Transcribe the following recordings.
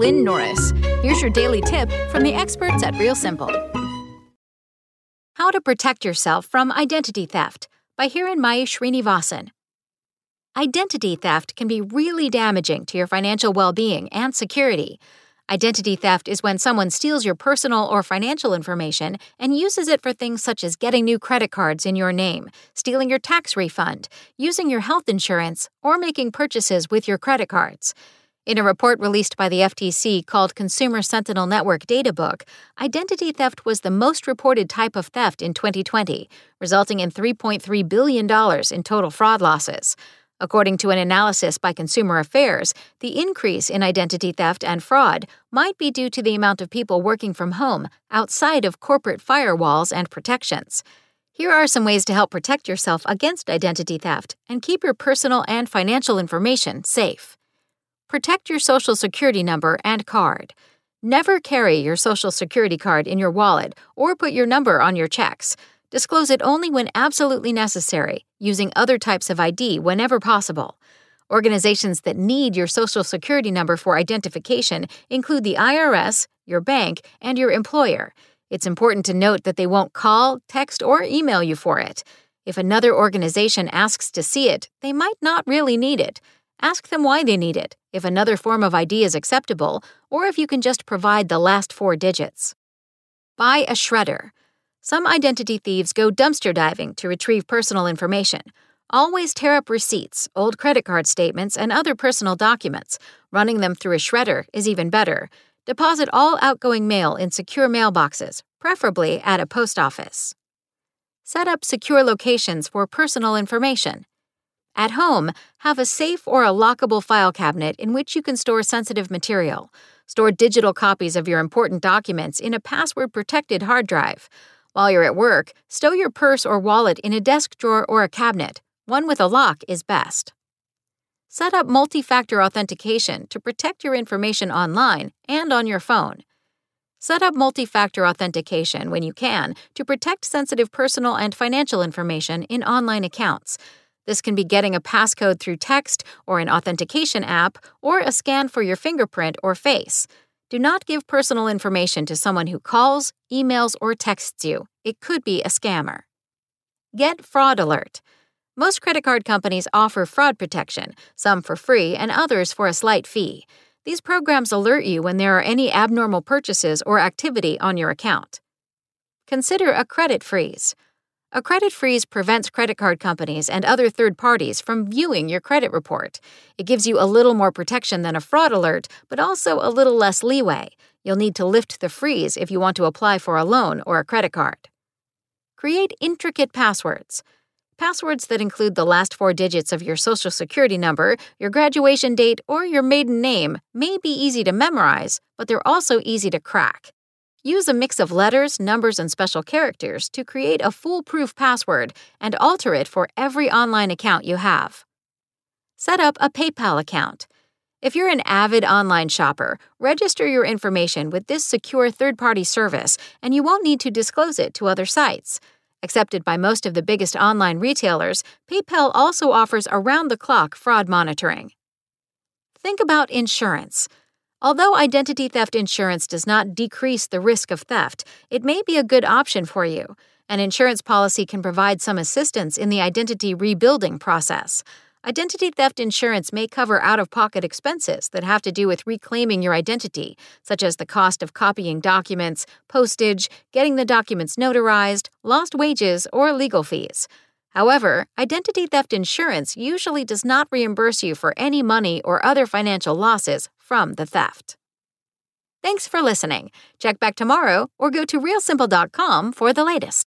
Lynn Norris. Here's your daily tip from the experts at Real Simple. How to protect yourself from identity theft by Hiranmaya Srinivasan. Identity theft can be really damaging to your financial well being and security. Identity theft is when someone steals your personal or financial information and uses it for things such as getting new credit cards in your name, stealing your tax refund, using your health insurance, or making purchases with your credit cards. In a report released by the FTC called Consumer Sentinel Network Databook, identity theft was the most reported type of theft in 2020, resulting in $3.3 billion in total fraud losses. According to an analysis by Consumer Affairs, the increase in identity theft and fraud might be due to the amount of people working from home outside of corporate firewalls and protections. Here are some ways to help protect yourself against identity theft and keep your personal and financial information safe. Protect your social security number and card. Never carry your social security card in your wallet or put your number on your checks. Disclose it only when absolutely necessary, using other types of ID whenever possible. Organizations that need your social security number for identification include the IRS, your bank, and your employer. It's important to note that they won't call, text, or email you for it. If another organization asks to see it, they might not really need it. Ask them why they need it, if another form of ID is acceptable, or if you can just provide the last four digits. Buy a shredder. Some identity thieves go dumpster diving to retrieve personal information. Always tear up receipts, old credit card statements, and other personal documents. Running them through a shredder is even better. Deposit all outgoing mail in secure mailboxes, preferably at a post office. Set up secure locations for personal information. At home, have a safe or a lockable file cabinet in which you can store sensitive material. Store digital copies of your important documents in a password protected hard drive. While you're at work, stow your purse or wallet in a desk drawer or a cabinet. One with a lock is best. Set up multi factor authentication to protect your information online and on your phone. Set up multi factor authentication when you can to protect sensitive personal and financial information in online accounts. This can be getting a passcode through text or an authentication app or a scan for your fingerprint or face. Do not give personal information to someone who calls, emails, or texts you. It could be a scammer. Get Fraud Alert. Most credit card companies offer fraud protection, some for free and others for a slight fee. These programs alert you when there are any abnormal purchases or activity on your account. Consider a credit freeze. A credit freeze prevents credit card companies and other third parties from viewing your credit report. It gives you a little more protection than a fraud alert, but also a little less leeway. You'll need to lift the freeze if you want to apply for a loan or a credit card. Create intricate passwords. Passwords that include the last four digits of your social security number, your graduation date, or your maiden name may be easy to memorize, but they're also easy to crack. Use a mix of letters, numbers, and special characters to create a foolproof password and alter it for every online account you have. Set up a PayPal account. If you're an avid online shopper, register your information with this secure third party service and you won't need to disclose it to other sites. Accepted by most of the biggest online retailers, PayPal also offers around the clock fraud monitoring. Think about insurance. Although identity theft insurance does not decrease the risk of theft, it may be a good option for you. An insurance policy can provide some assistance in the identity rebuilding process. Identity theft insurance may cover out of pocket expenses that have to do with reclaiming your identity, such as the cost of copying documents, postage, getting the documents notarized, lost wages, or legal fees. However, identity theft insurance usually does not reimburse you for any money or other financial losses from the theft. Thanks for listening. Check back tomorrow or go to realsimple.com for the latest.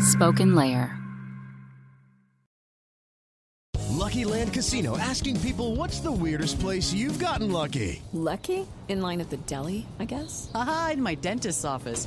Spoken Layer. Lucky Land Casino asking people what's the weirdest place you've gotten lucky? Lucky? In line at the deli, I guess? Aha, in my dentist's office.